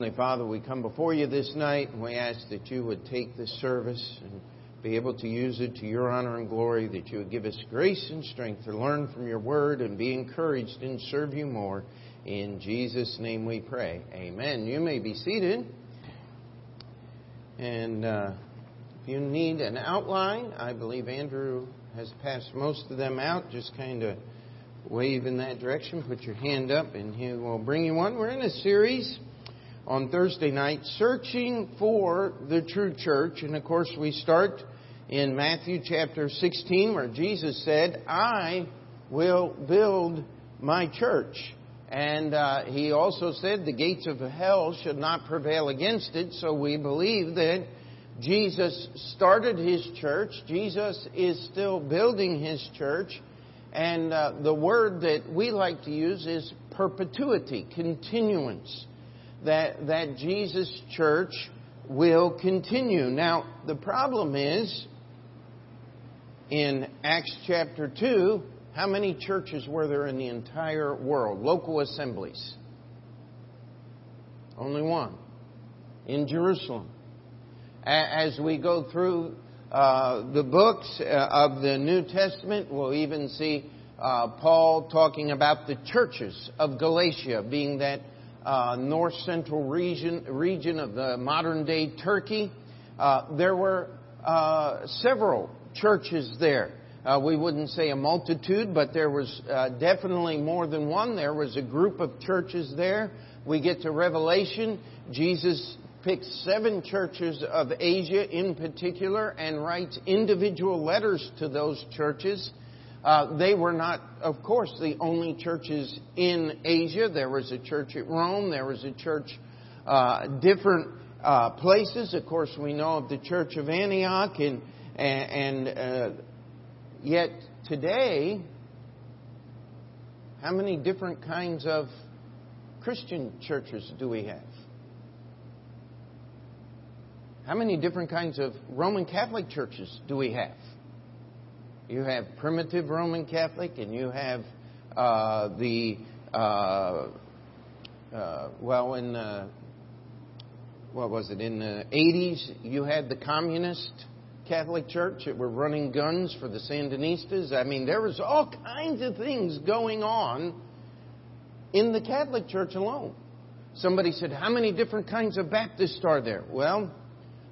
Heavenly Father, we come before you this night and we ask that you would take this service and be able to use it to your honor and glory, that you would give us grace and strength to learn from your word and be encouraged and serve you more. In Jesus' name we pray. Amen. You may be seated. And uh, if you need an outline, I believe Andrew has passed most of them out. Just kind of wave in that direction, put your hand up, and he will bring you one. We're in a series on Thursday night, searching for the true church. And of course, we start in Matthew chapter 16, where Jesus said, I will build my church. And uh, he also said, the gates of hell should not prevail against it. So we believe that Jesus started his church. Jesus is still building his church. And uh, the word that we like to use is perpetuity, continuance that, that Jesus' church will continue. Now, the problem is, in Acts chapter 2, how many churches were there in the entire world? Local assemblies. Only one. In Jerusalem. As we go through uh, the books uh, of the New Testament, we'll even see uh, Paul talking about the churches of Galatia, being that uh, north central region, region of the modern day Turkey. Uh, there were uh, several churches there. Uh, we wouldn't say a multitude, but there was uh, definitely more than one. There was a group of churches there. We get to Revelation. Jesus picks seven churches of Asia in particular and writes individual letters to those churches. Uh, they were not, of course, the only churches in Asia. There was a church at Rome. There was a church, uh, different uh, places. Of course, we know of the church of Antioch, and and, and uh, yet today, how many different kinds of Christian churches do we have? How many different kinds of Roman Catholic churches do we have? You have primitive Roman Catholic, and you have uh, the uh, uh, well in the what was it in the 80s? You had the communist Catholic Church that were running guns for the Sandinistas. I mean, there was all kinds of things going on in the Catholic Church alone. Somebody said, "How many different kinds of Baptists are there?" Well,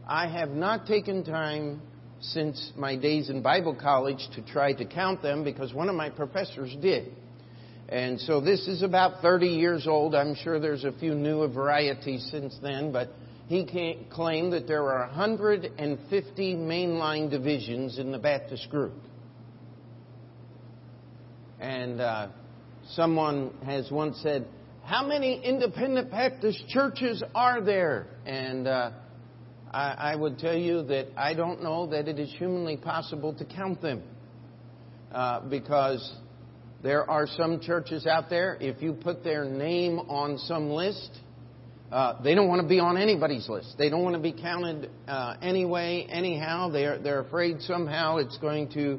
I have not taken time since my days in Bible college to try to count them because one of my professors did. And so this is about 30 years old. I'm sure there's a few newer varieties since then, but he claimed that there are 150 mainline divisions in the Baptist group. And uh, someone has once said, How many independent Baptist churches are there? And uh, I, I would tell you that I don't know that it is humanly possible to count them. Uh, because there are some churches out there, if you put their name on some list, uh, they don't want to be on anybody's list. They don't want to be counted uh, anyway, anyhow. They're, they're afraid somehow it's going to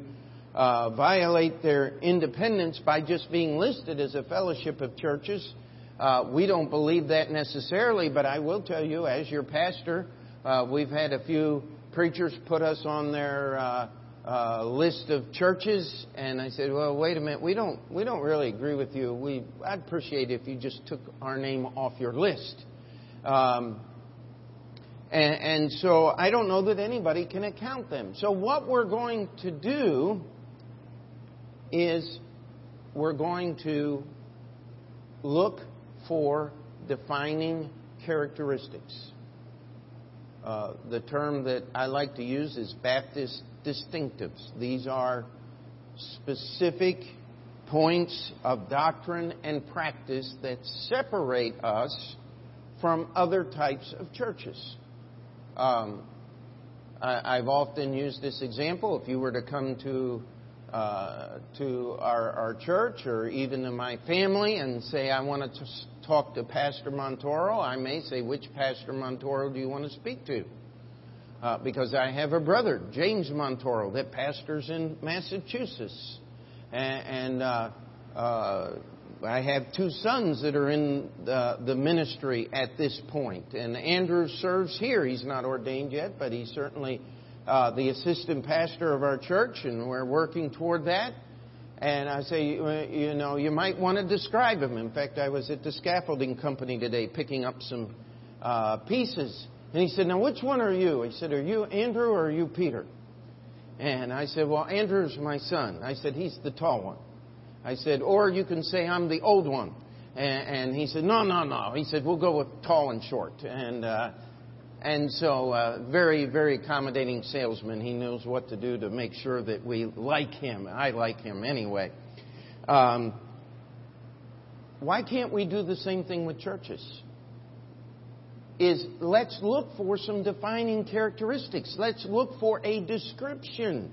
uh, violate their independence by just being listed as a fellowship of churches. Uh, we don't believe that necessarily, but I will tell you, as your pastor, uh, we've had a few preachers put us on their uh, uh, list of churches, and I said, "Well, wait a minute. We don't we don't really agree with you. We I'd appreciate it if you just took our name off your list." Um, and, and so I don't know that anybody can account them. So what we're going to do is we're going to look for defining characteristics. Uh, the term that I like to use is Baptist distinctives. These are specific points of doctrine and practice that separate us from other types of churches. Um, I, have often used this example. If you were to come to uh, to our, our church or even to my family and say, I want to talk to Pastor Montoro, I may say, Which Pastor Montoro do you want to speak to? Uh, because I have a brother, James Montoro, that pastors in Massachusetts. And, and uh, uh I have two sons that are in the, the ministry at this point. and Andrew serves here. He's not ordained yet, but he's certainly uh, the assistant pastor of our church, and we're working toward that. And I say, you know, you might want to describe him. In fact, I was at the scaffolding company today picking up some uh, pieces. And he said, Now, which one are you? He said, Are you Andrew or are you Peter? And I said, Well, Andrew's my son. I said, He's the tall one. I said, Or you can say I'm the old one. And, and he said, No, no, no. He said, We'll go with tall and short. And, uh, and so, uh, very, very accommodating salesman. He knows what to do to make sure that we like him. I like him anyway. Um, why can't we do the same thing with churches? Is let's look for some defining characteristics. Let's look for a description.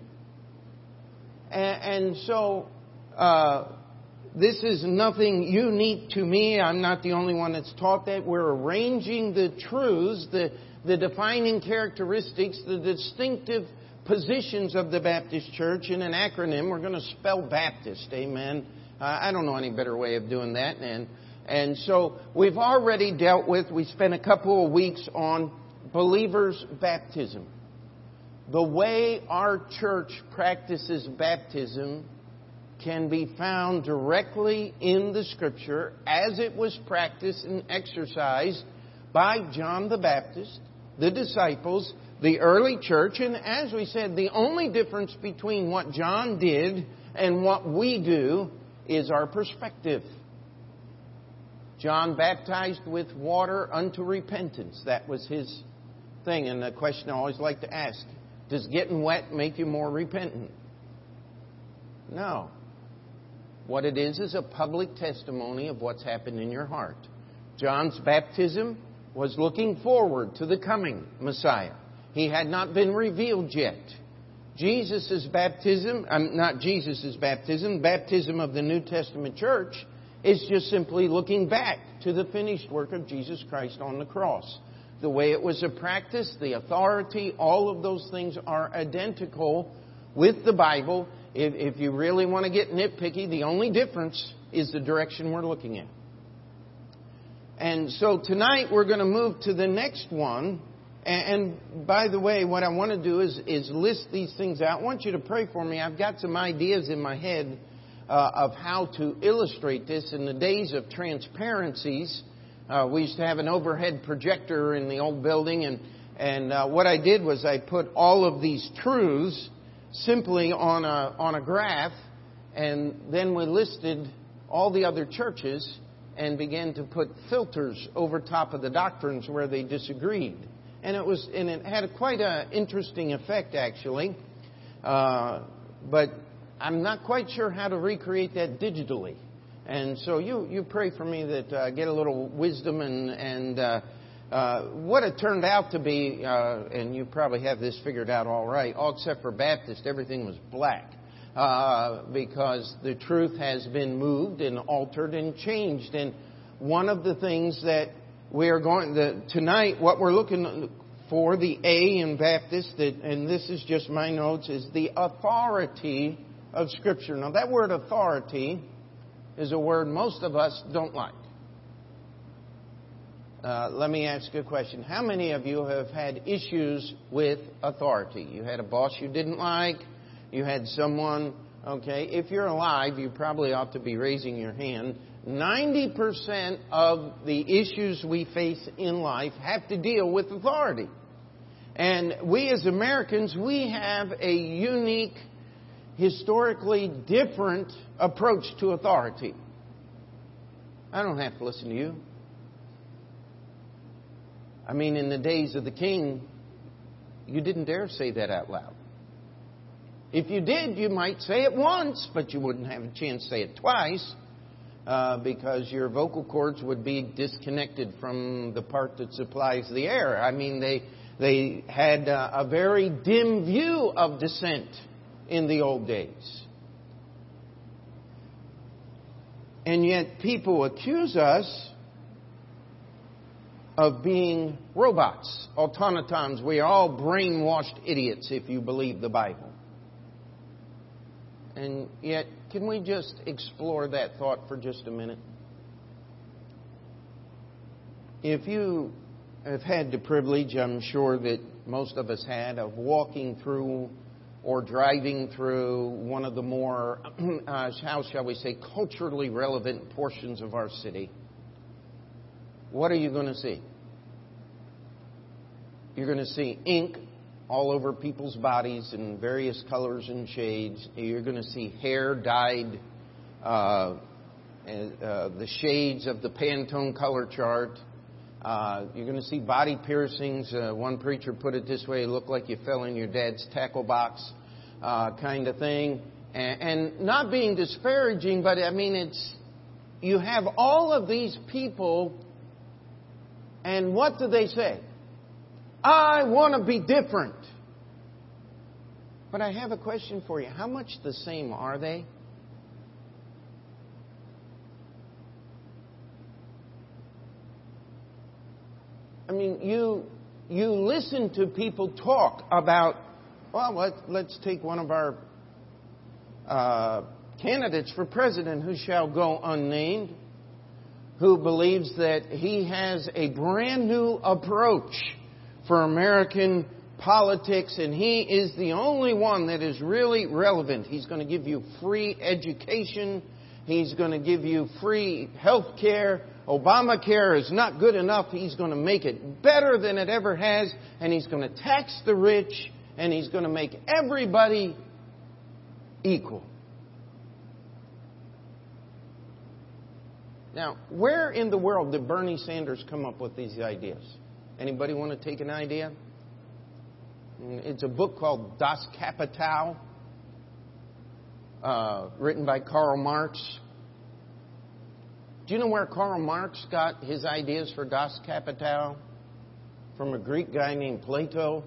And, and so, uh, this is nothing unique to me. I'm not the only one that's taught that. We're arranging the truths, the the defining characteristics, the distinctive positions of the Baptist Church in an acronym. We're going to spell Baptist, amen. Uh, I don't know any better way of doing that. And, and so we've already dealt with, we spent a couple of weeks on believers' baptism. The way our church practices baptism can be found directly in the Scripture as it was practiced and exercised by John the Baptist the disciples, the early church, and as we said, the only difference between what John did and what we do is our perspective. John baptized with water unto repentance. That was his thing. And the question I always like to ask Does getting wet make you more repentant? No. What it is is a public testimony of what's happened in your heart. John's baptism was looking forward to the coming Messiah. He had not been revealed yet. Jesus' baptism, um, not Jesus' baptism, baptism of the New Testament church, is just simply looking back to the finished work of Jesus Christ on the cross. The way it was a practice, the authority, all of those things are identical with the Bible. If, if you really want to get nitpicky, the only difference is the direction we're looking at. And so tonight we're going to move to the next one. And, by the way, what I want to do is, is list these things out. I want you to pray for me. I've got some ideas in my head uh, of how to illustrate this. In the days of transparencies, uh, we used to have an overhead projector in the old building, and, and uh, what I did was I put all of these truths simply on a, on a graph, and then we listed all the other churches and began to put filters over top of the doctrines where they disagreed. And it was, and it had quite an interesting effect actually. Uh, but I'm not quite sure how to recreate that digitally. And so you, you pray for me that I uh, get a little wisdom and, and uh, uh, what it turned out to be, uh, and you probably have this figured out all right, all except for Baptist, everything was black uh, because the truth has been moved and altered and changed. And one of the things that we are going the, tonight, what we're looking for, the A in Baptist, and this is just my notes, is the authority of Scripture. Now, that word authority is a word most of us don't like. Uh, let me ask a question. How many of you have had issues with authority? You had a boss you didn't like, you had someone, okay, if you're alive, you probably ought to be raising your hand. 90% of the issues we face in life have to deal with authority. And we as Americans, we have a unique, historically different approach to authority. I don't have to listen to you. I mean, in the days of the king, you didn't dare say that out loud. If you did, you might say it once, but you wouldn't have a chance to say it twice uh, because your vocal cords would be disconnected from the part that supplies the air. I mean, they, they had uh, a very dim view of dissent in the old days. And yet, people accuse us of being robots, automatons. We are all brainwashed idiots if you believe the Bible. And yet, can we just explore that thought for just a minute? If you have had the privilege, I'm sure that most of us had, of walking through or driving through one of the more, uh, how shall we say, culturally relevant portions of our city, what are you going to see? You're going to see ink all over people's bodies in various colors and shades. You're going to see hair dyed uh, and, uh, the shades of the Pantone color chart. Uh, you're going to see body piercings. Uh, one preacher put it this way: it looked like you fell in your dad's tackle box, uh, kind of thing. And, and not being disparaging, but I mean, it's you have all of these people, and what do they say? I want to be different. But I have a question for you. How much the same are they? I mean, you you listen to people talk about. Well, let, let's take one of our uh, candidates for president, who shall go unnamed, who believes that he has a brand new approach for American politics, and he is the only one that is really relevant. He's going to give you free education. He's going to give you free health care. Obamacare is not good enough. He's going to make it better than it ever has, and he's going to tax the rich, and he's going to make everybody equal. Now, where in the world did Bernie Sanders come up with these ideas? Anybody want to take an idea? It's a book called Das Kapital, uh, written by Karl Marx. Do you know where Karl Marx got his ideas for Das Kapital? From a Greek guy named Plato.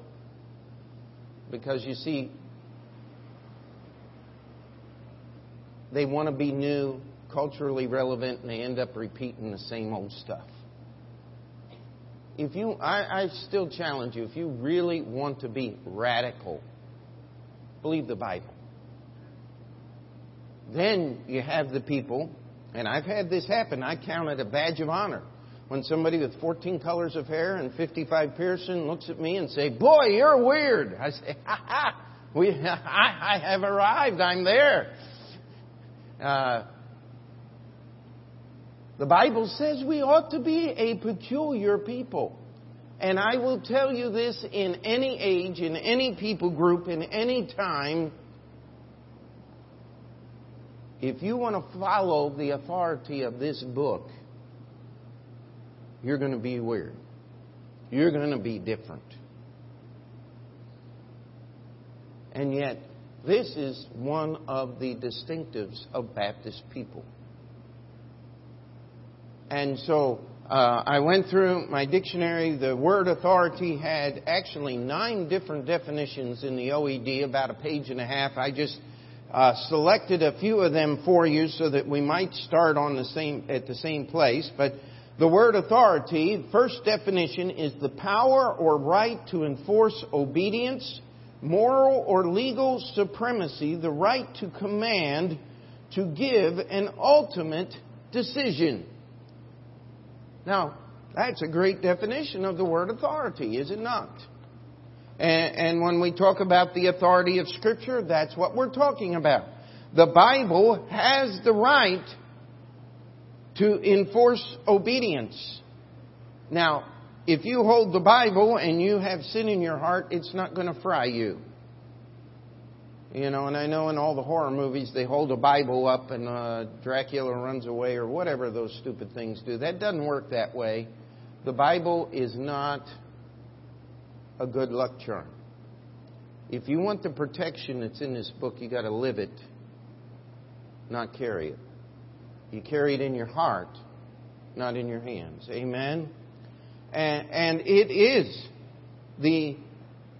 Because you see, they want to be new, culturally relevant, and they end up repeating the same old stuff if you, I, I still challenge you, if you really want to be radical, believe the Bible. Then you have the people, and I've had this happen. I count it a badge of honor when somebody with 14 colors of hair and 55 piercing looks at me and say, "Boy, you're weird." I say, "Ha ha, we, I, I have arrived. I'm there." Uh, the Bible says we ought to be a peculiar people. And I will tell you this in any age, in any people group, in any time. If you want to follow the authority of this book, you're going to be weird. You're going to be different. And yet, this is one of the distinctives of Baptist people. And so uh, I went through my dictionary. The word authority had actually nine different definitions in the OED, about a page and a half. I just uh, selected a few of them for you so that we might start on the same at the same place. But the word authority, first definition, is the power or right to enforce obedience, moral or legal supremacy, the right to command, to give an ultimate decision. Now, that's a great definition of the word authority, is it not? And, and, when we talk about the authority of Scripture, that's what we're talking about. The Bible has the right to enforce obedience. Now, if you hold the Bible and you have sin in your heart, it's not going to fry you. You know, and I know in all the horror movies they hold a Bible up and uh, Dracula runs away or whatever those stupid things do. That doesn't work that way. The Bible is not a good luck charm. If you want the protection that's in this book, you got to live it, not carry it. You carry it in your heart, not in your hands. Amen. And, and it is the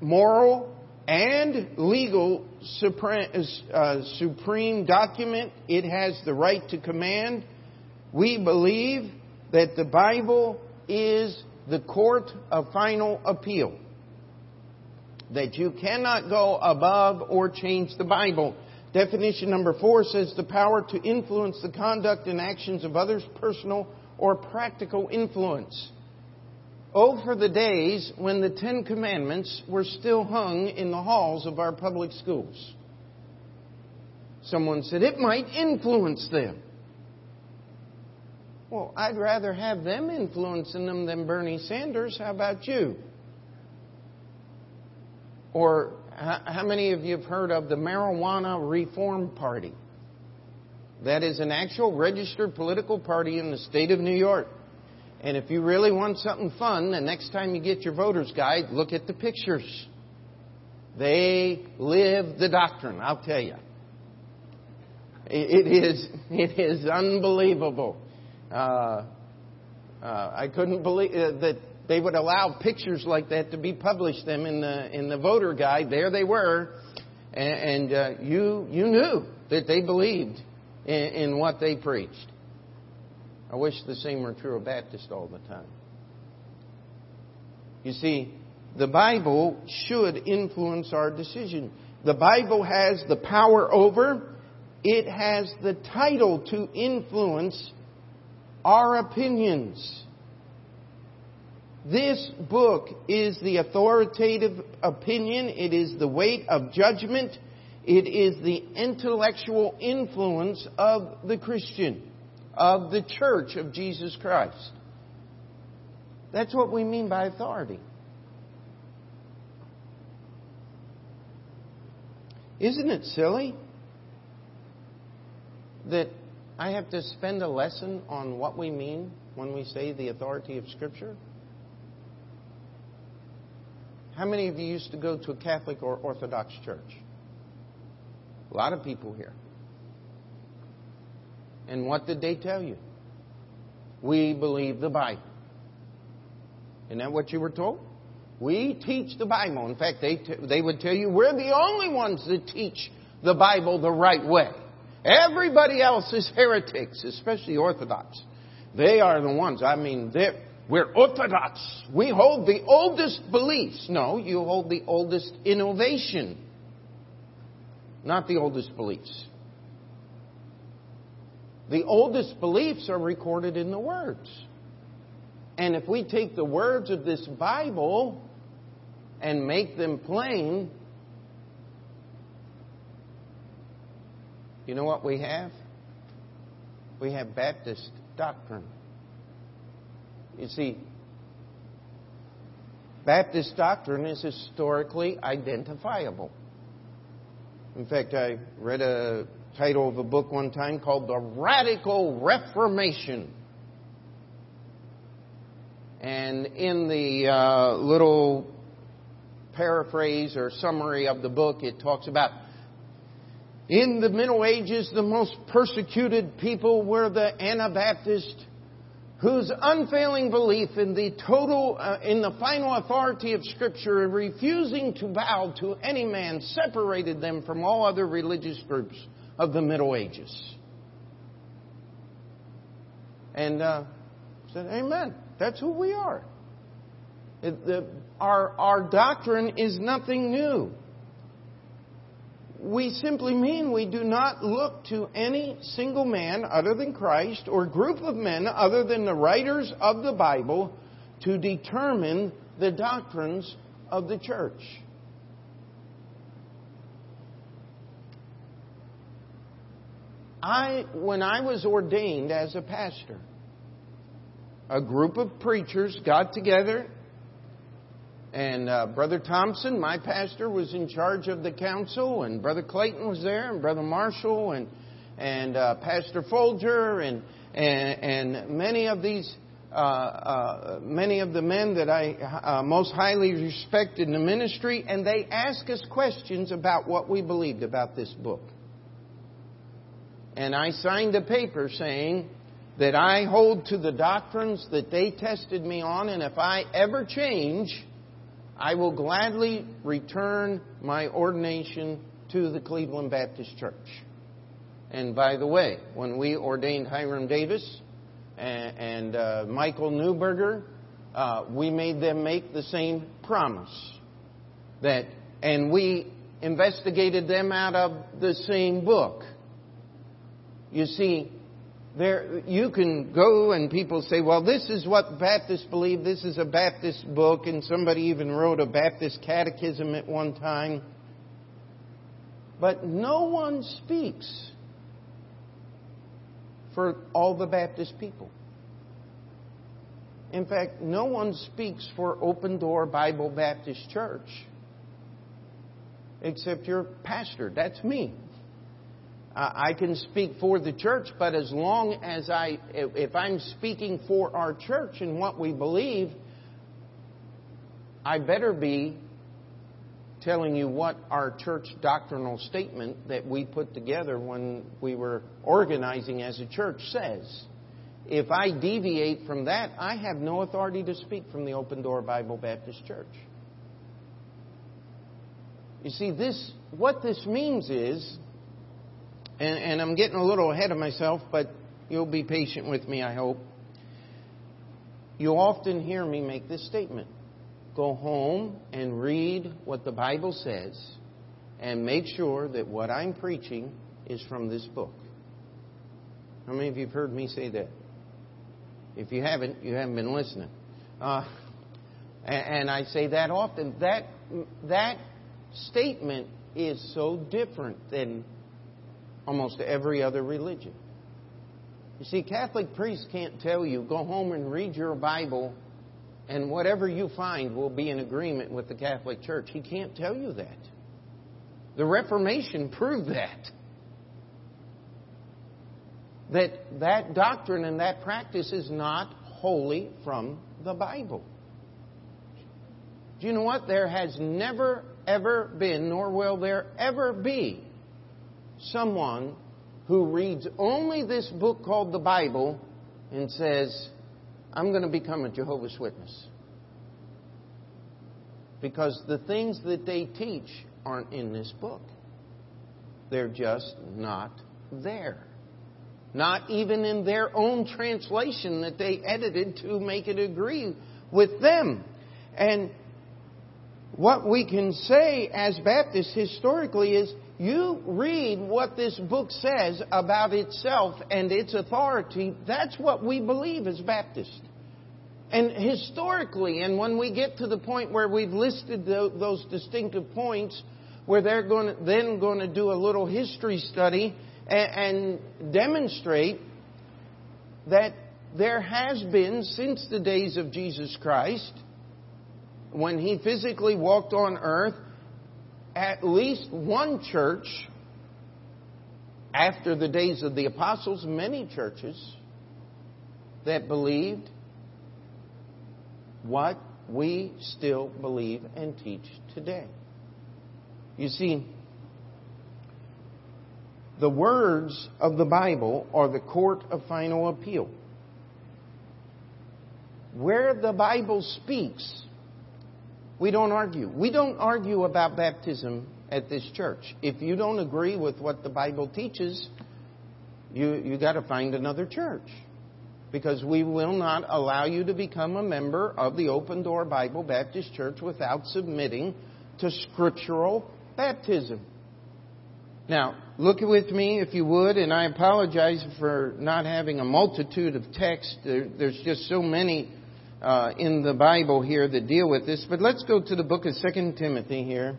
moral and legal supreme, uh, supreme document. It has the right to command. We believe that the Bible is the court of final appeal. That you cannot go above or change the Bible. Definition number four says the power to influence the conduct and actions of others, personal or practical influence. Oh, for the days when the Ten Commandments were still hung in the halls of our public schools. Someone said it might influence them. Well, I'd rather have them influencing them than Bernie Sanders. How about you? Or how many of you have heard of the Marijuana Reform Party? That is an actual registered political party in the state of New York. And if you really want something fun, the next time you get your voter's guide, look at the pictures. They live the doctrine, I'll tell you. It is, it is unbelievable. Uh, uh, I couldn't believe uh, that they would allow pictures like that to be published them in the in the voter guide. There they were, and, and uh, you you knew that they believed in, in what they preached. I wish the same were true of Baptists all the time. You see, the Bible should influence our decision. The Bible has the power over, it has the title to influence our opinions. This book is the authoritative opinion. It is the weight of judgment. It is the intellectual influence of the Christian, of the church of Jesus Christ. That's what we mean by authority. Isn't it silly that I have to spend a lesson on what we mean when we say the authority of Scripture? How many of you used to go to a Catholic or Orthodox church? A lot of people here. And what did they tell you? We believe the Bible. Isn't that what you were told? We teach the Bible. In fact, they, t- they would tell you we're the only ones that teach the Bible the right way. Everybody else is heretics, especially Orthodox. They are the ones, I mean, we're orthodox. We hold the oldest beliefs. No, you hold the oldest innovation, not the oldest beliefs. The oldest beliefs are recorded in the words. And if we take the words of this Bible and make them plain, you know what we have? We have Baptist doctrine. You see, Baptist doctrine is historically identifiable. In fact, I read a title of a book one time called The Radical Reformation. And in the uh, little paraphrase or summary of the book, it talks about in the Middle Ages, the most persecuted people were the Anabaptists whose unfailing belief in the total, uh, in the final authority of Scripture and refusing to bow to any man separated them from all other religious groups of the Middle Ages. And uh, said, Amen. That's who we are. It, the, our, our doctrine is nothing new we simply mean we do not look to any single man other than Christ or group of men other than the writers of the Bible to determine the doctrines of the church. I, when I was ordained as a pastor, a group of preachers got together and uh, Brother Thompson, my pastor, was in charge of the council, and Brother Clayton was there, and Brother Marshall, and and uh, Pastor Folger, and, and and many of these uh, uh, many of the men that I uh, most highly respect in the ministry, and they asked us questions about what we believed about this book. And I signed a paper saying that I hold to the doctrines that they tested me on, and if I ever change, I will gladly return my ordination to the Cleveland Baptist Church. And by the way, when we ordained Hiram Davis and, and uh, Michael Newberger, uh, we made them make the same promise that, and we investigated them out of the same book. You see, there you can go and people say, well, this is what Baptists believe. This is a Baptist book, and somebody even wrote a Baptist catechism at one time. But no one speaks for all the Baptist people. In fact, no one speaks for Open Door Bible Baptist Church except your pastor. That's me. I can speak for the church, but as long as I, if I'm speaking for our church and what we believe, I better be telling you what our church doctrinal statement that we put together when we were organizing as a church says. If I deviate from that, I have no authority to speak from the Open Door Bible Baptist Church. You see, this, what this means is, and, and I'm getting a little ahead of myself, but you'll be patient with me, I hope. You often hear me make this statement go home and read what the Bible says and make sure that what I'm preaching is from this book. How many of you have heard me say that? If you haven't, you haven't been listening. Uh, and, and I say that often. That, that statement is so different than almost every other religion. You see, Catholic priests can't tell you, go home and read your Bible and whatever you find will be in agreement with the Catholic Church. He can't tell you that. The Reformation proved that. That that doctrine and that practice is not wholly from the Bible. Do you know what? There has never, ever been, nor will there ever be, someone who reads only this book called the Bible and says, I'm going to become a Jehovah's Witness. Because the things that they teach aren't in this book. They're just not there. Not even in their own translation that they edited to make it agree with them. And what we can say as Baptists historically is you read what this book says about itself and its authority, that's what we believe as Baptists. And historically, and when we get to the point where we've listed the, those distinctive points, where they're going to, then going to do a little history study and, and demonstrate that there has been, since the days of Jesus Christ, when he physically walked on earth, at least one church, after the days of the apostles, many churches that believed what we still believe and teach today. You see, the words of the Bible are the court of final appeal. Where the Bible speaks, we don't argue. We don't argue about baptism at this church. If you don't agree with what the Bible teaches, you you got to find another church. Because we will not allow you to become a member of the Open Door Bible Baptist Church without submitting to scriptural baptism. Now, look with me if you would, and I apologize for not having a multitude of texts. There, there's just so many uh, in the Bible here that deal with this. But let's go to the book of Second Timothy here.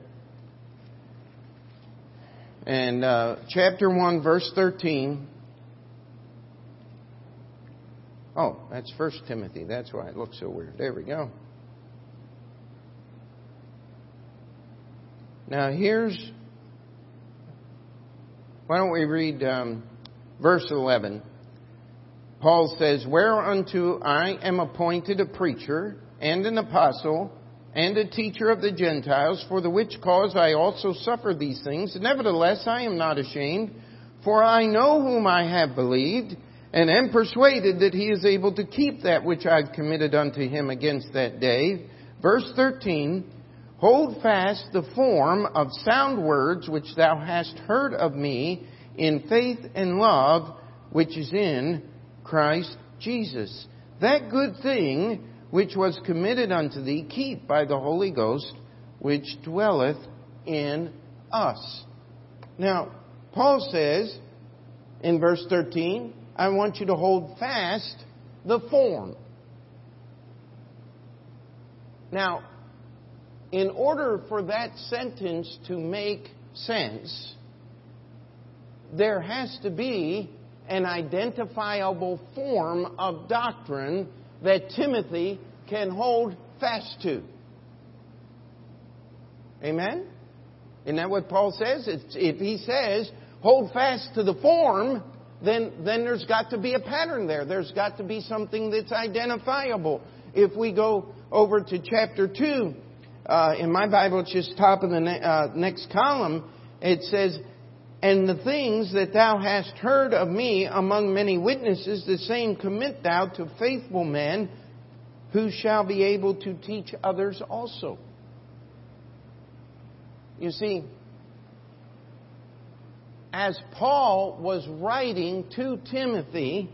And uh, chapter 1, verse 13. Oh, that's First Timothy. That's why it looks so weird. There we go. Now here's. Why don't we read um, verse 11? Paul says, Whereunto I am appointed a preacher and an apostle and a teacher of the Gentiles, for the which cause I also suffer these things. Nevertheless, I am not ashamed, for I know whom I have believed, and am persuaded that he is able to keep that which I've committed unto him against that day. Verse 13, Hold fast the form of sound words which thou hast heard of me in faith and love which is in Christ Jesus. That good thing which was committed unto thee, keep by the Holy Ghost which dwelleth in us. Now, Paul says in verse 13, I want you to hold fast the form. Now, in order for that sentence to make sense, there has to be an identifiable form of doctrine that Timothy can hold fast to. Amen? Isn't that what Paul says? It's, if he says, hold fast to the form, then, then there's got to be a pattern there. There's got to be something that's identifiable. If we go over to chapter 2, uh, in my Bible, it's just top of the ne- uh, next column, it says, And the things that thou hast heard of me among many witnesses, the same commit thou to faithful men who shall be able to teach others also. You see, as Paul was writing to Timothy,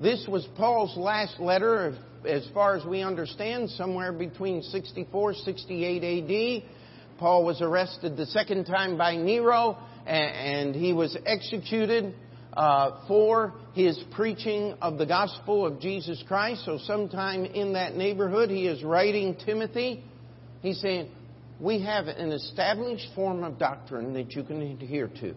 this was Paul's last letter, as far as we understand, somewhere between 64 68 AD. Paul was arrested the second time by Nero, and he was executed uh, for his preaching of the gospel of Jesus Christ. So, sometime in that neighborhood, he is writing Timothy. He's saying, we have an established form of doctrine that you can adhere to.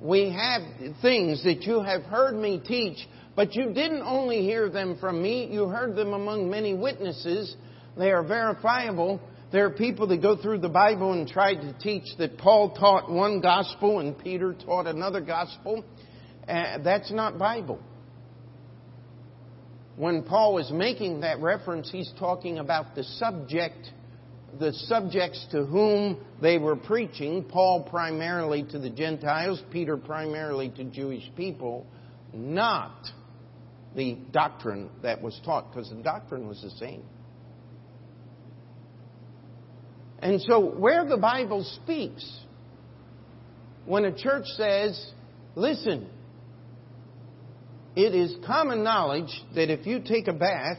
We have things that you have heard me teach, but you didn't only hear them from me, you heard them among many witnesses. They are verifiable. There are people that go through the Bible and try to teach that Paul taught one gospel and Peter taught another gospel. Uh, that's not Bible. When Paul is making that reference, he's talking about the subject the subjects to whom they were preaching, Paul primarily to the Gentiles, Peter primarily to Jewish people, not the doctrine that was taught, because the doctrine was the same. And so, where the Bible speaks, when a church says, listen, it is common knowledge that if you take a bath,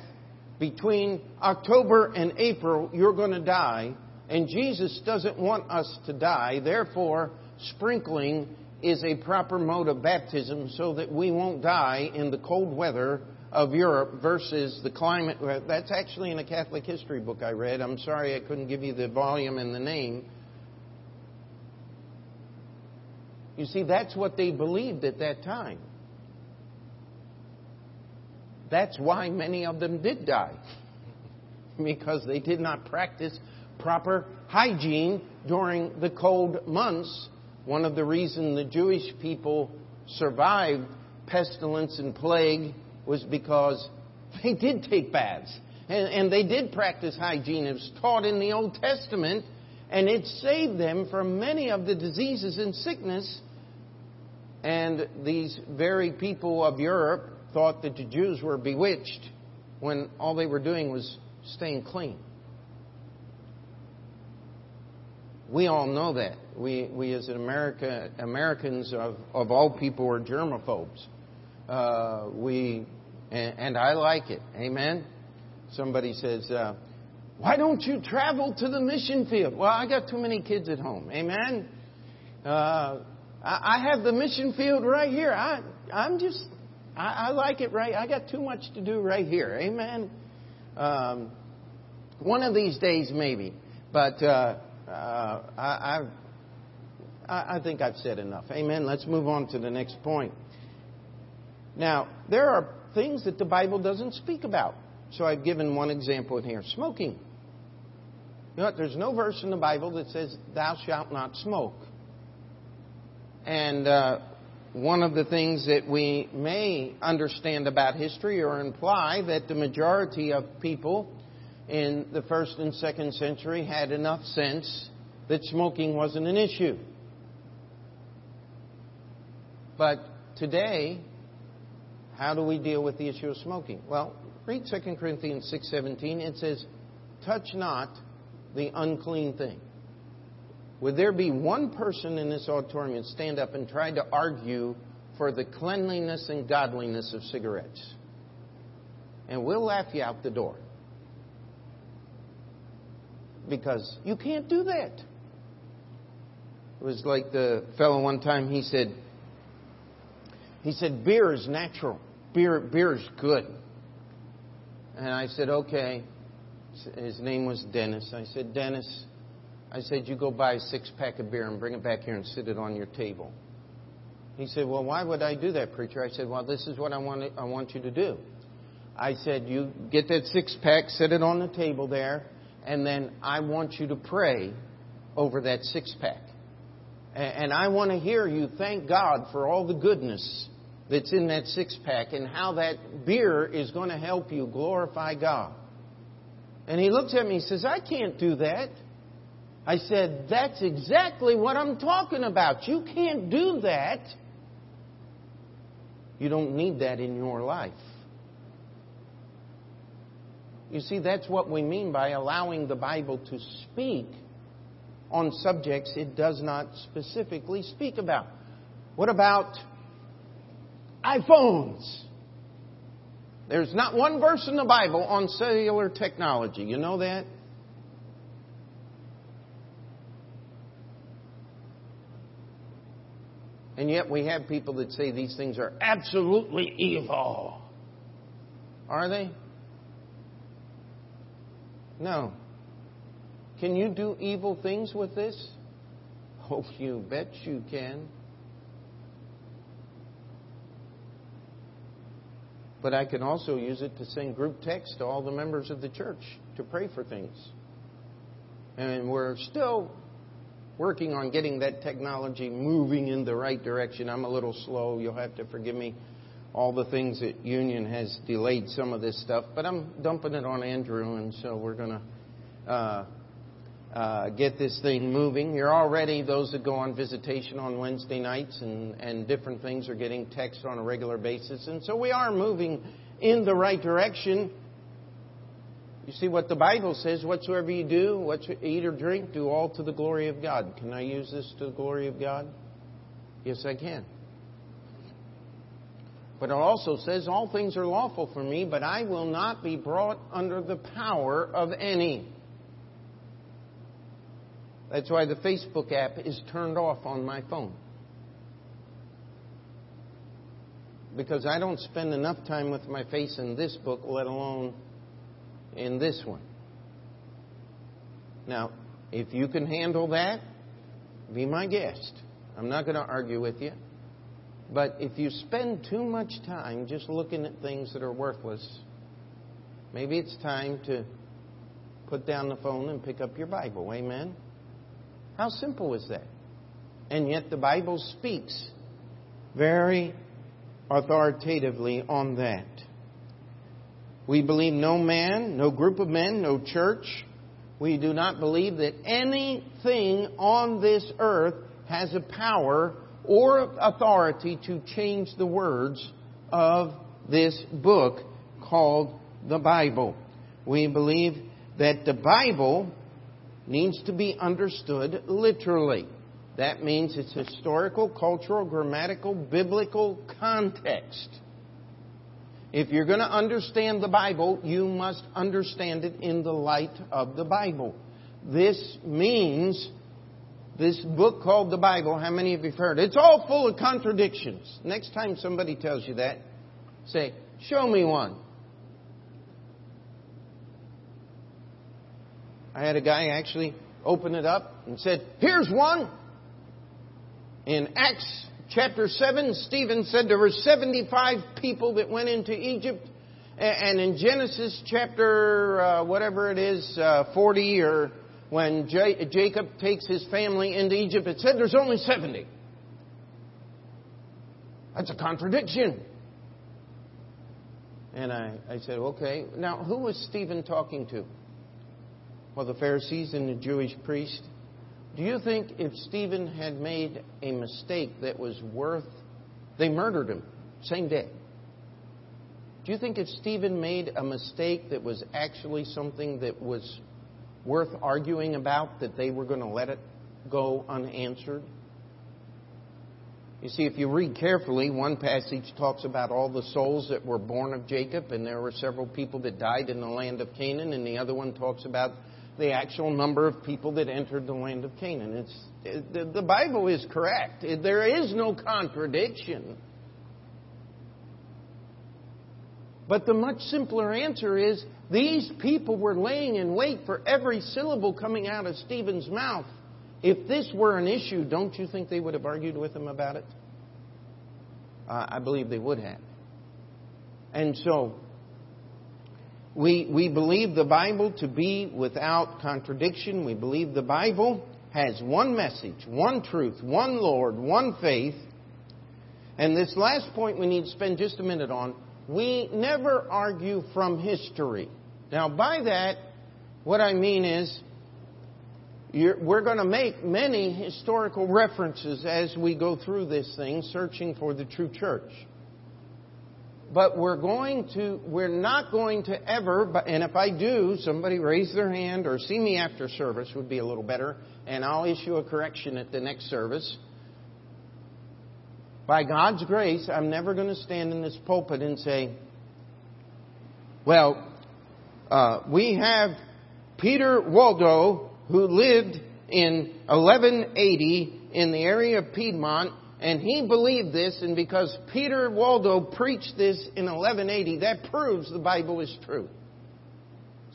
between October and April, you're going to die, and Jesus doesn't want us to die. Therefore, sprinkling is a proper mode of baptism so that we won't die in the cold weather of Europe versus the climate. That's actually in a Catholic history book I read. I'm sorry I couldn't give you the volume and the name. You see, that's what they believed at that time. That's why many of them did die. because they did not practice proper hygiene during the cold months. One of the reasons the Jewish people survived pestilence and plague was because they did take baths. And, and they did practice hygiene. It was taught in the Old Testament, and it saved them from many of the diseases and sickness. And these very people of Europe thought that the Jews were bewitched when all they were doing was staying clean. We all know that. We, we as America, Americans of, of all people are germophobes. Uh, we, and, and, I like it. Amen. Somebody says, uh, "Why don't you travel to the mission field?" Well, I got too many kids at home. Amen. Uh, I, I have the mission field right here. I, I'm just I, I like it right. I got too much to do right here. Amen. Um, one of these days, maybe. But uh, uh, I, I, I think I've said enough. Amen. Let's move on to the next point. Now, there are things that the Bible doesn't speak about. So I've given one example in here smoking. You know what? There's no verse in the Bible that says, Thou shalt not smoke. And uh, one of the things that we may understand about history or imply that the majority of people in the first and second century had enough sense that smoking wasn't an issue. But today, how do we deal with the issue of smoking? Well, read 2 Corinthians 6:17. It says, "Touch not the unclean thing." Would there be one person in this auditorium stand up and try to argue for the cleanliness and godliness of cigarettes? And we'll laugh you out the door. Because you can't do that. It was like the fellow one time, he said, he said, beer is natural. Beer, beer is good. And I said, okay. His name was Dennis. I said, Dennis, I said, you go buy a six pack of beer and bring it back here and sit it on your table. He said, well, why would I do that, preacher? I said, well, this is what I want, I want you to do. I said, you get that six pack, set it on the table there, and then I want you to pray over that six pack. And I want to hear you thank God for all the goodness that's in that six pack and how that beer is going to help you glorify God. And he looks at me and says, I can't do that. I said, That's exactly what I'm talking about. You can't do that. You don't need that in your life. You see, that's what we mean by allowing the Bible to speak on subjects it does not specifically speak about. What about iPhones? There's not one verse in the Bible on cellular technology. You know that? And yet we have people that say these things are absolutely evil. Are they? No. Can you do evil things with this? Oh, you bet you can. But I can also use it to send group text to all the members of the church to pray for things. And we're still working on getting that technology moving in the right direction. I'm a little slow. You'll have to forgive me. All the things that Union has delayed some of this stuff, but I'm dumping it on Andrew, and so we're going to uh, uh, get this thing moving. You're already, those that go on visitation on Wednesday nights and, and different things are getting text on a regular basis. And so we are moving in the right direction. You see what the Bible says whatsoever you do, what you eat or drink, do all to the glory of God. Can I use this to the glory of God? Yes, I can. But it also says, All things are lawful for me, but I will not be brought under the power of any. That's why the Facebook app is turned off on my phone. Because I don't spend enough time with my face in this book, let alone in this one. Now, if you can handle that, be my guest. I'm not going to argue with you. But if you spend too much time just looking at things that are worthless, maybe it's time to put down the phone and pick up your Bible. Amen? How simple is that? And yet the Bible speaks very authoritatively on that. We believe no man, no group of men, no church. We do not believe that anything on this earth has a power or authority to change the words of this book called the Bible. We believe that the Bible needs to be understood literally. That means its historical, cultural, grammatical, biblical context. If you're going to understand the Bible, you must understand it in the light of the Bible. This means this book called the Bible, how many of you have heard? It's all full of contradictions. Next time somebody tells you that, say, Show me one. I had a guy actually open it up and said, Here's one. In Acts chapter 7, Stephen said there were 75 people that went into Egypt. And in Genesis chapter, uh, whatever it is, uh, 40, or when J- Jacob takes his family into Egypt, it said there's only 70. That's a contradiction. And I, I said, okay. Now, who was Stephen talking to? Well, the Pharisees and the Jewish priest. Do you think if Stephen had made a mistake that was worth, they murdered him same day? Do you think if Stephen made a mistake that was actually something that was worth arguing about, that they were going to let it go unanswered? You see, if you read carefully, one passage talks about all the souls that were born of Jacob, and there were several people that died in the land of Canaan, and the other one talks about the actual number of people that entered the land of Canaan. It's, it, the Bible is correct. There is no contradiction. But the much simpler answer is these people were laying in wait for every syllable coming out of Stephen's mouth. If this were an issue, don't you think they would have argued with him about it? Uh, I believe they would have. And so, we, we believe the Bible to be without contradiction. We believe the Bible has one message, one truth, one Lord, one faith. And this last point we need to spend just a minute on. We never argue from history. Now, by that, what I mean is, we're going to make many historical references as we go through this thing, searching for the true church but we're going to, we're not going to ever, and if I do, somebody raise their hand or see me after service would be a little better, and I'll issue a correction at the next service. By God's grace, I'm never going to stand in this pulpit and say, well, uh, we have Peter Waldo who lived in 1180 in the area of Piedmont and he believed this, and because Peter Waldo preached this in 1180, that proves the Bible is true.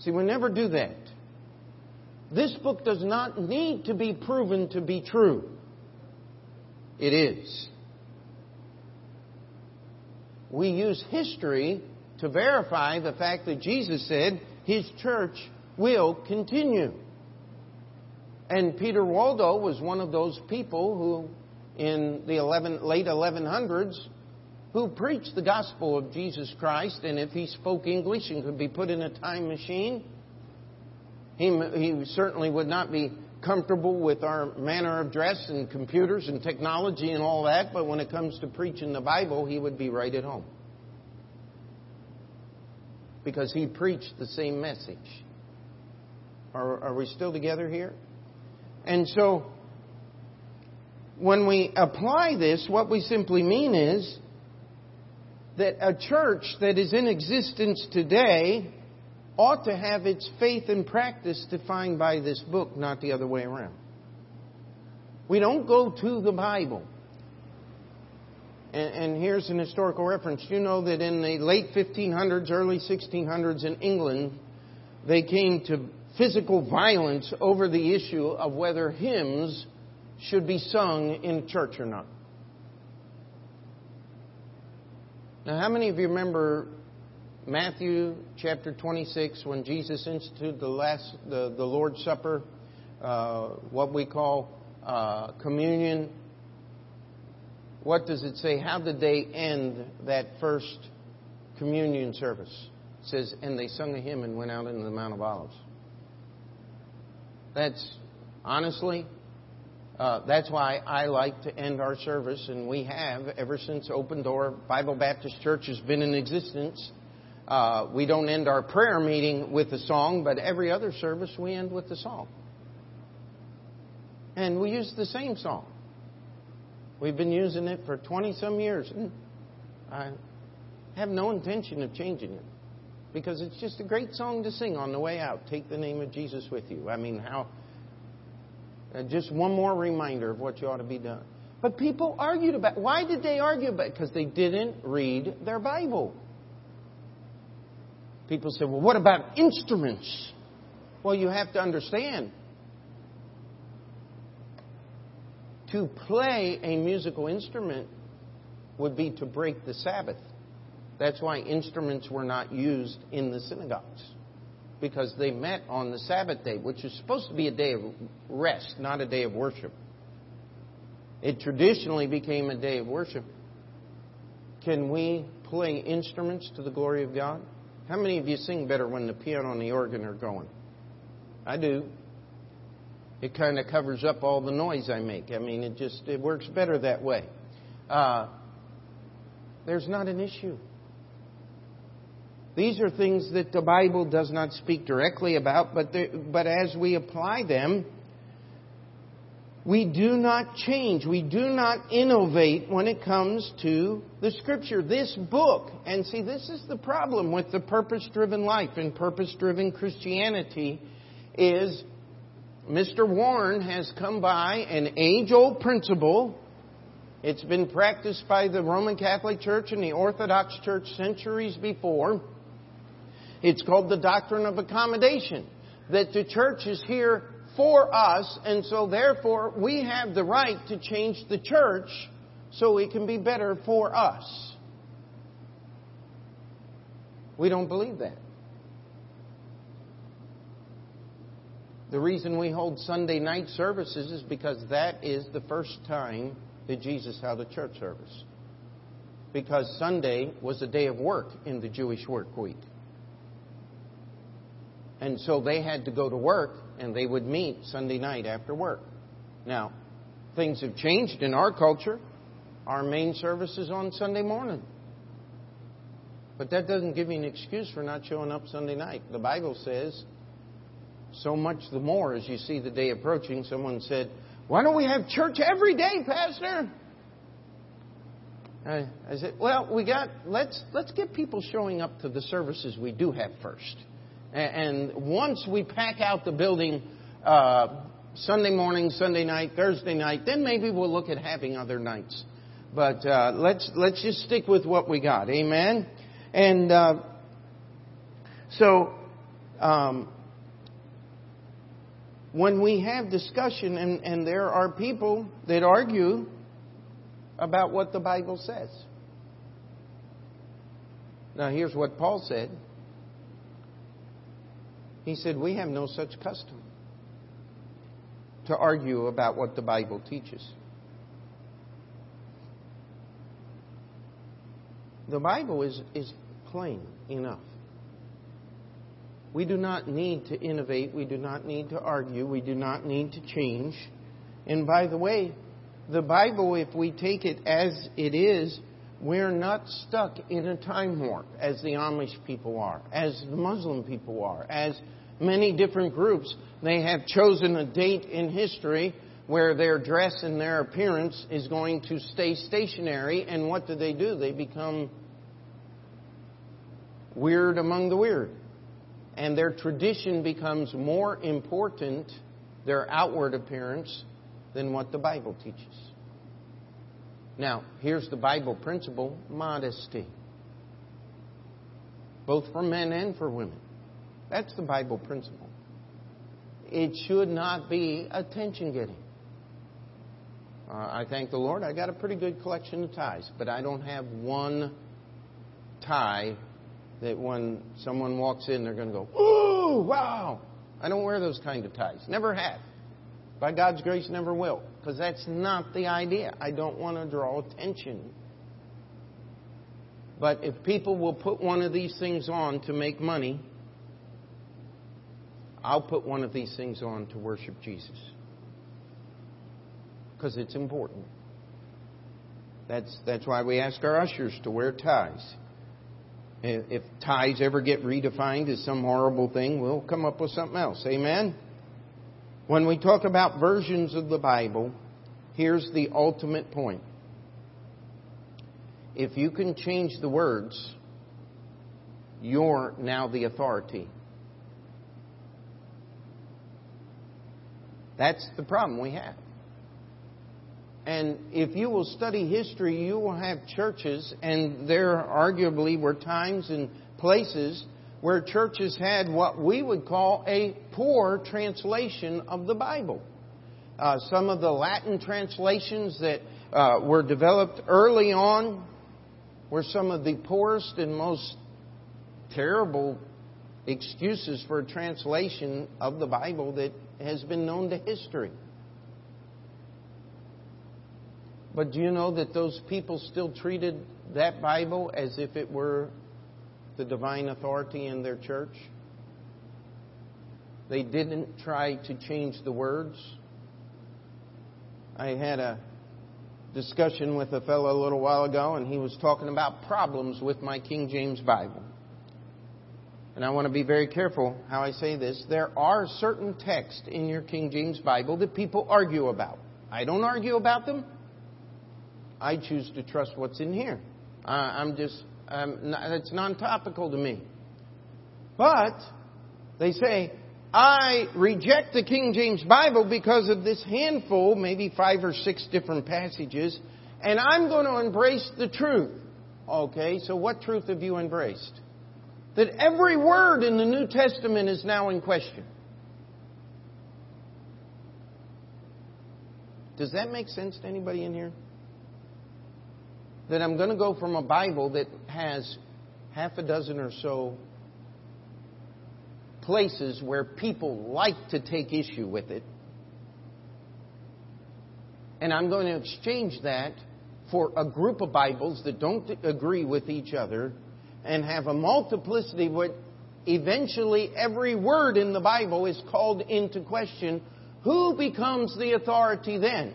See, we never do that. This book does not need to be proven to be true. It is. We use history to verify the fact that Jesus said his church will continue. And Peter Waldo was one of those people who in the 11, late 1100s who preached the gospel of Jesus Christ, and if he spoke English and could be put in a time machine, he, he certainly would not be comfortable with our manner of dress and computers and technology and all that, but when it comes to preaching the Bible, he would be right at home. Because he preached the same message. Are, are we still together here? And so, when we apply this, what we simply mean is that a church that is in existence today ought to have its faith and practice defined by this book, not the other way around. We don't go to the Bible. And, and, here's an historical reference. You know that in the late 1500s, early 1600s in England, they came to physical violence over the issue of whether hymns should be sung in church or not. Now, how many of you remember Matthew chapter 26 when Jesus instituted the last the, the Lord's Supper, uh, what we call uh, communion? What does it say? How did they end that first communion service? It says, and they sung a hymn and went out into the Mount of Olives. That's honestly uh, that's why I like to end our service, and we have ever since Open Door Bible Baptist Church has been in existence. Uh, we don't end our prayer meeting with a song, but every other service we end with a song. And we use the same song. We've been using it for 20 some years. And I have no intention of changing it because it's just a great song to sing on the way out. Take the name of Jesus with you. I mean, how uh, just one more reminder of what you ought to be done. But people argued about why did they argue about it? Because they didn't read their Bible. People said, well, what about instruments? Well, you have to understand. To play a musical instrument would be to break the Sabbath. That's why instruments were not used in the synagogues because they met on the Sabbath day, which is supposed to be a day of rest, not a day of worship. It traditionally became a day of worship. Can we play instruments to the glory of God? How many of you sing better when the piano and the organ are going? I do. It kind of covers up all the noise I make. I mean, it just it works better that way. Uh, there's not an issue. These are things that the Bible does not speak directly about, but, but as we apply them, we do not change. We do not innovate when it comes to the Scripture. This book, and see, this is the problem with the purpose driven life and purpose driven Christianity, is Mr. Warren has come by an age old principle. It's been practiced by the Roman Catholic Church and the Orthodox Church centuries before. It's called the doctrine of accommodation. That the church is here for us, and so therefore we have the right to change the church so it can be better for us. We don't believe that. The reason we hold Sunday night services is because that is the first time that Jesus held a church service. Because Sunday was a day of work in the Jewish work week. And so they had to go to work and they would meet Sunday night after work. Now, things have changed in our culture. Our main service is on Sunday morning. But that doesn't give me an excuse for not showing up Sunday night. The Bible says so much the more as you see the day approaching. Someone said, Why don't we have church every day, Pastor? I, I said, Well, we got let's let's get people showing up to the services we do have first. And, once we pack out the building uh, Sunday morning, Sunday night, Thursday night, then maybe we'll look at having other nights. But uh, let's let's just stick with what we got. Amen. And uh, so um, when we have discussion, and, and there are people that argue about what the Bible says. Now, here's what Paul said. He said, We have no such custom to argue about what the Bible teaches. The Bible is, is plain enough. We do not need to innovate. We do not need to argue. We do not need to change. And by the way, the Bible, if we take it as it is, we're not stuck in a time warp as the Amish people are, as the Muslim people are, as many different groups. They have chosen a date in history where their dress and their appearance is going to stay stationary, and what do they do? They become weird among the weird and their tradition becomes more important, their outward appearance, than what the Bible teaches. Now, here's the Bible principle modesty, both for men and for women. That's the Bible principle. It should not be attention getting. Uh, I thank the Lord, I got a pretty good collection of ties, but I don't have one tie that when someone walks in, they're going to go, ooh, wow. I don't wear those kind of ties. Never have. By God's grace, never will. Because that's not the idea. I don't want to draw attention. But if people will put one of these things on to make money, I'll put one of these things on to worship Jesus. Because it's important. That's, that's why we ask our ushers to wear ties. If ties ever get redefined as some horrible thing, we'll come up with something else. Amen? When we talk about versions of the Bible, here's the ultimate point. If you can change the words, you're now the authority. That's the problem we have. And if you will study history, you will have churches, and there arguably were times and places where churches had what we would call a poor translation of the Bible. Uh, some of the Latin translations that uh, were developed early on were some of the poorest and most terrible excuses for a translation of the Bible that has been known to history. But do you know that those people still treated that Bible as if it were the divine authority in their church? They didn't try to change the words. I had a discussion with a fellow a little while ago, and he was talking about problems with my King James Bible. And I want to be very careful how I say this. There are certain texts in your King James Bible that people argue about. I don't argue about them. I choose to trust what's in here. I'm just, um, it's non topical to me. But they say, I reject the King James Bible because of this handful, maybe five or six different passages, and I'm going to embrace the truth. Okay, so what truth have you embraced? That every word in the New Testament is now in question. Does that make sense to anybody in here? That I'm going to go from a Bible that has half a dozen or so places where people like to take issue with it. And I'm going to exchange that for a group of Bibles that don't agree with each other and have a multiplicity where eventually every word in the Bible is called into question. Who becomes the authority then?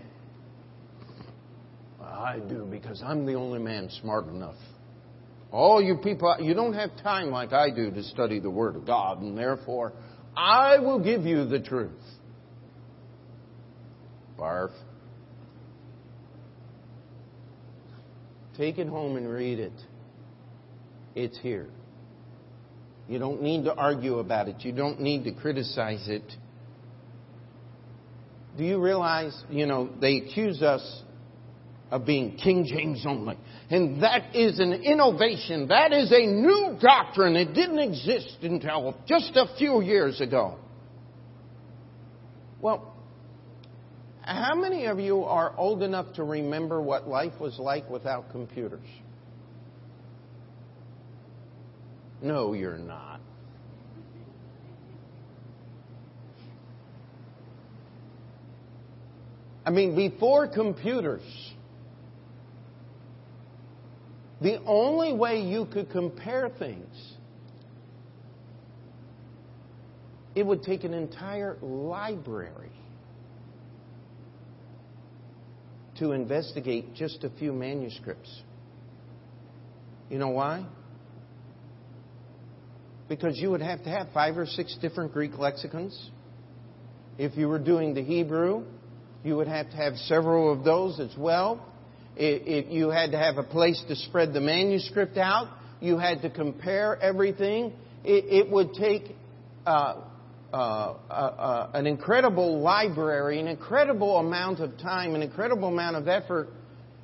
I do because I'm the only man smart enough. All you people, you don't have time like I do to study the Word of God, and therefore I will give you the truth. Barf. Take it home and read it. It's here. You don't need to argue about it. You don't need to criticize it. Do you realize, you know, they accuse us of being King James only. And that is an innovation. That is a new doctrine. It didn't exist until just a few years ago. Well, how many of you are old enough to remember what life was like without computers? No, you're not. I mean, before computers, the only way you could compare things, it would take an entire library to investigate just a few manuscripts. You know why? Because you would have to have five or six different Greek lexicons. If you were doing the Hebrew, you would have to have several of those as well. If you had to have a place to spread the manuscript out. You had to compare everything. It, it would take uh, uh, uh, an incredible library, an incredible amount of time, an incredible amount of effort.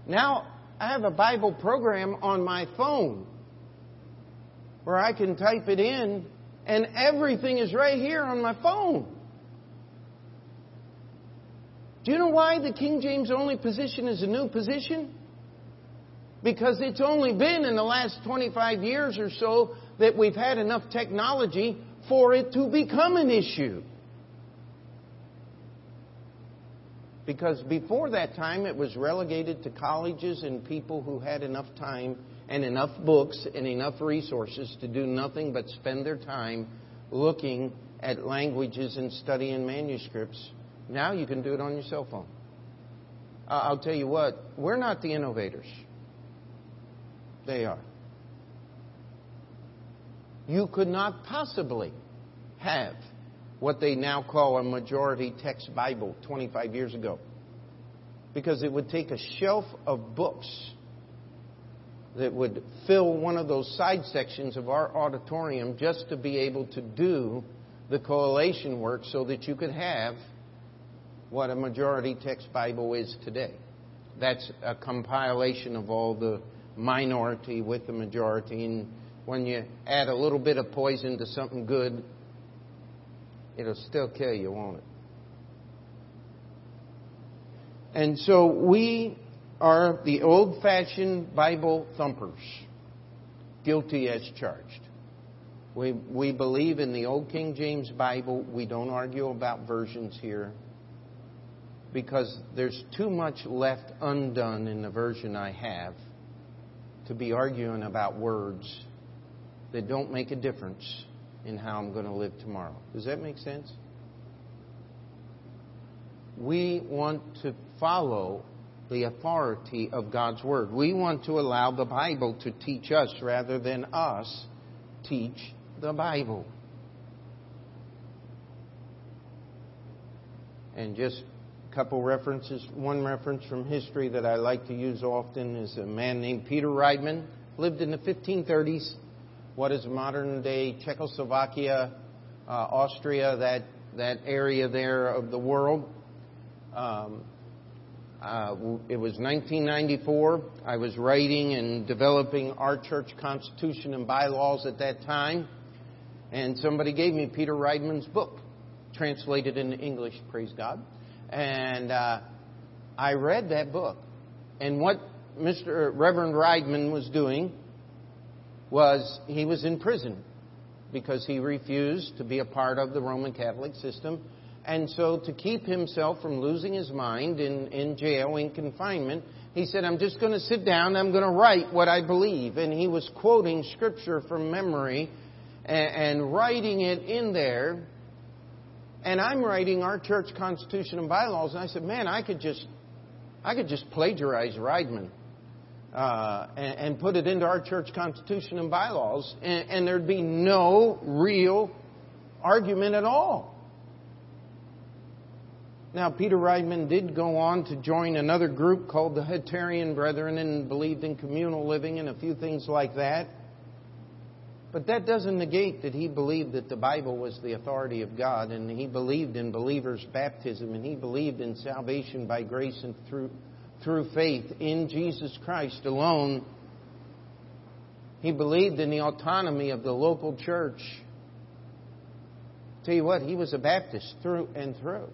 Now I have a Bible program on my phone where I can type it in, and everything is right here on my phone. Do you know why the King James only position is a new position? Because it's only been in the last 25 years or so that we've had enough technology for it to become an issue. Because before that time, it was relegated to colleges and people who had enough time and enough books and enough resources to do nothing but spend their time looking at languages and studying manuscripts now you can do it on your cell phone. I'll tell you what, we're not the innovators. They are. You could not possibly have what they now call a majority text Bible 25 years ago. Because it would take a shelf of books that would fill one of those side sections of our auditorium just to be able to do the collation work so that you could have what a majority text Bible is today. That's a compilation of all the minority with the majority. And when you add a little bit of poison to something good, it'll still kill you, won't it? And so we are the old fashioned Bible thumpers, guilty as charged. We, we believe in the Old King James Bible. We don't argue about versions here because there's too much left undone in the version I have to be arguing about words that don't make a difference in how I'm going to live tomorrow. Does that make sense? We want to follow the authority of God's Word. We want to allow the Bible to teach us rather than us teach the Bible. And just couple references. One reference from history that I like to use often is a man named Peter Rideman, lived in the 1530s. What is modern day Czechoslovakia? uh, Austria, that, that area there of the world. Um, uh, it was 1994. I was writing and developing our church constitution and bylaws at that time. And somebody gave me Peter Rideman's book, translated into English, praise God. And uh, I read that book. And what Mr. Reverend Rideman was doing was he was in prison because he refused to be a part of the Roman Catholic system. And so, to keep himself from losing his mind in, in jail, in confinement, he said, I'm just going to sit down, I'm going to write what I believe. And he was quoting scripture from memory and, and writing it in there. And I'm writing our church constitution and bylaws, and I said, man, I could just, I could just plagiarize Rideman uh, and, and, put it into our church constitution and bylaws, and, and there'd be no real argument at all. Now, Peter Rideman did go on to join another group called the Hutterian Brethren and believed in communal living and a few things like that. But that doesn't negate that he believed that the Bible was the authority of God and he believed in believers' baptism and he believed in salvation by grace and through through faith in Jesus Christ alone. He believed in the autonomy of the local church. Tell you what, he was a Baptist through and through.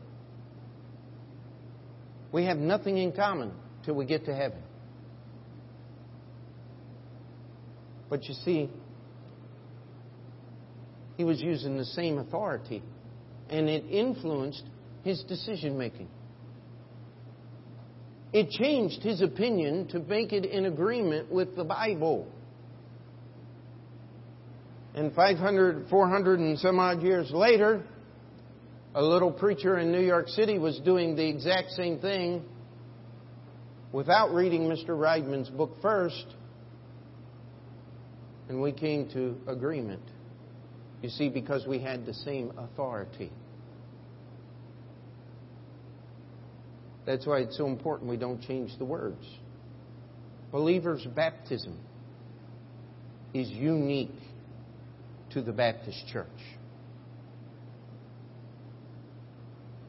We have nothing in common till we get to heaven. But you see, he was using the same authority, and it influenced his decision making. It changed his opinion to make it in agreement with the Bible. And 500, 400 and some odd years later, a little preacher in New York City was doing the exact same thing without reading Mr. Rideman's book first, and we came to agreement. You see, because we had the same authority. That's why it's so important we don't change the words. Believers' baptism is unique to the Baptist Church.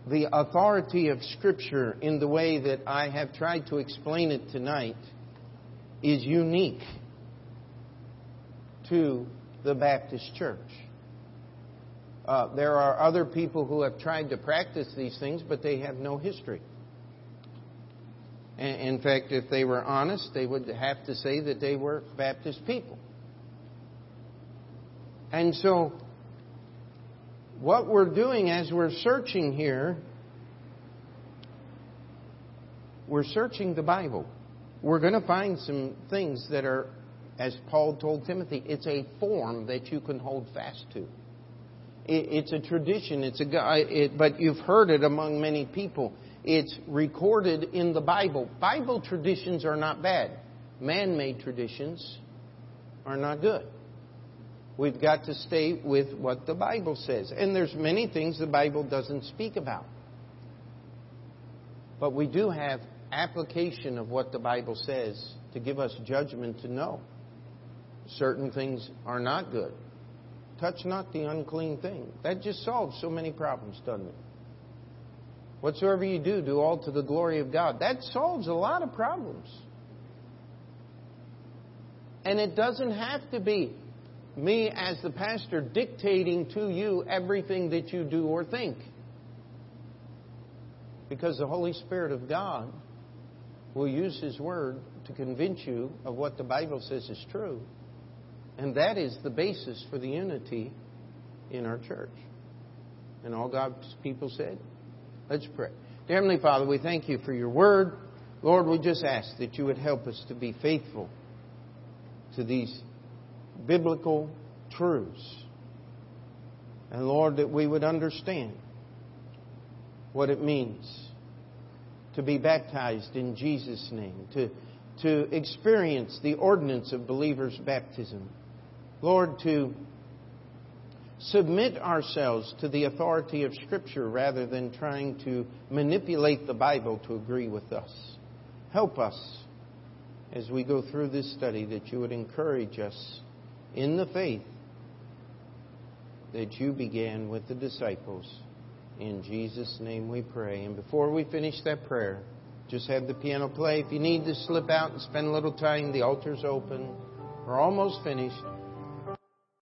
The authority of Scripture in the way that I have tried to explain it tonight is unique to the Baptist Church. Uh, there are other people who have tried to practice these things, but they have no history. In fact, if they were honest, they would have to say that they were Baptist people. And so, what we're doing as we're searching here, we're searching the Bible. We're going to find some things that are, as Paul told Timothy, it's a form that you can hold fast to. It's a tradition. It's a, it, but you've heard it among many people. It's recorded in the Bible. Bible traditions are not bad. Man made traditions are not good. We've got to stay with what the Bible says. And there's many things the Bible doesn't speak about. But we do have application of what the Bible says to give us judgment to know. Certain things are not good. Touch not the unclean thing. That just solves so many problems, doesn't it? Whatsoever you do, do all to the glory of God. That solves a lot of problems. And it doesn't have to be me as the pastor dictating to you everything that you do or think. Because the Holy Spirit of God will use His Word to convince you of what the Bible says is true. And that is the basis for the unity in our church. And all God's people said, Let's pray. Dear Heavenly Father, we thank you for your word. Lord, we just ask that you would help us to be faithful to these biblical truths. And Lord, that we would understand what it means to be baptized in Jesus' name, to, to experience the ordinance of believers' baptism. Lord, to submit ourselves to the authority of Scripture rather than trying to manipulate the Bible to agree with us. Help us as we go through this study that you would encourage us in the faith that you began with the disciples. In Jesus' name we pray. And before we finish that prayer, just have the piano play. If you need to slip out and spend a little time, the altar's open. We're almost finished.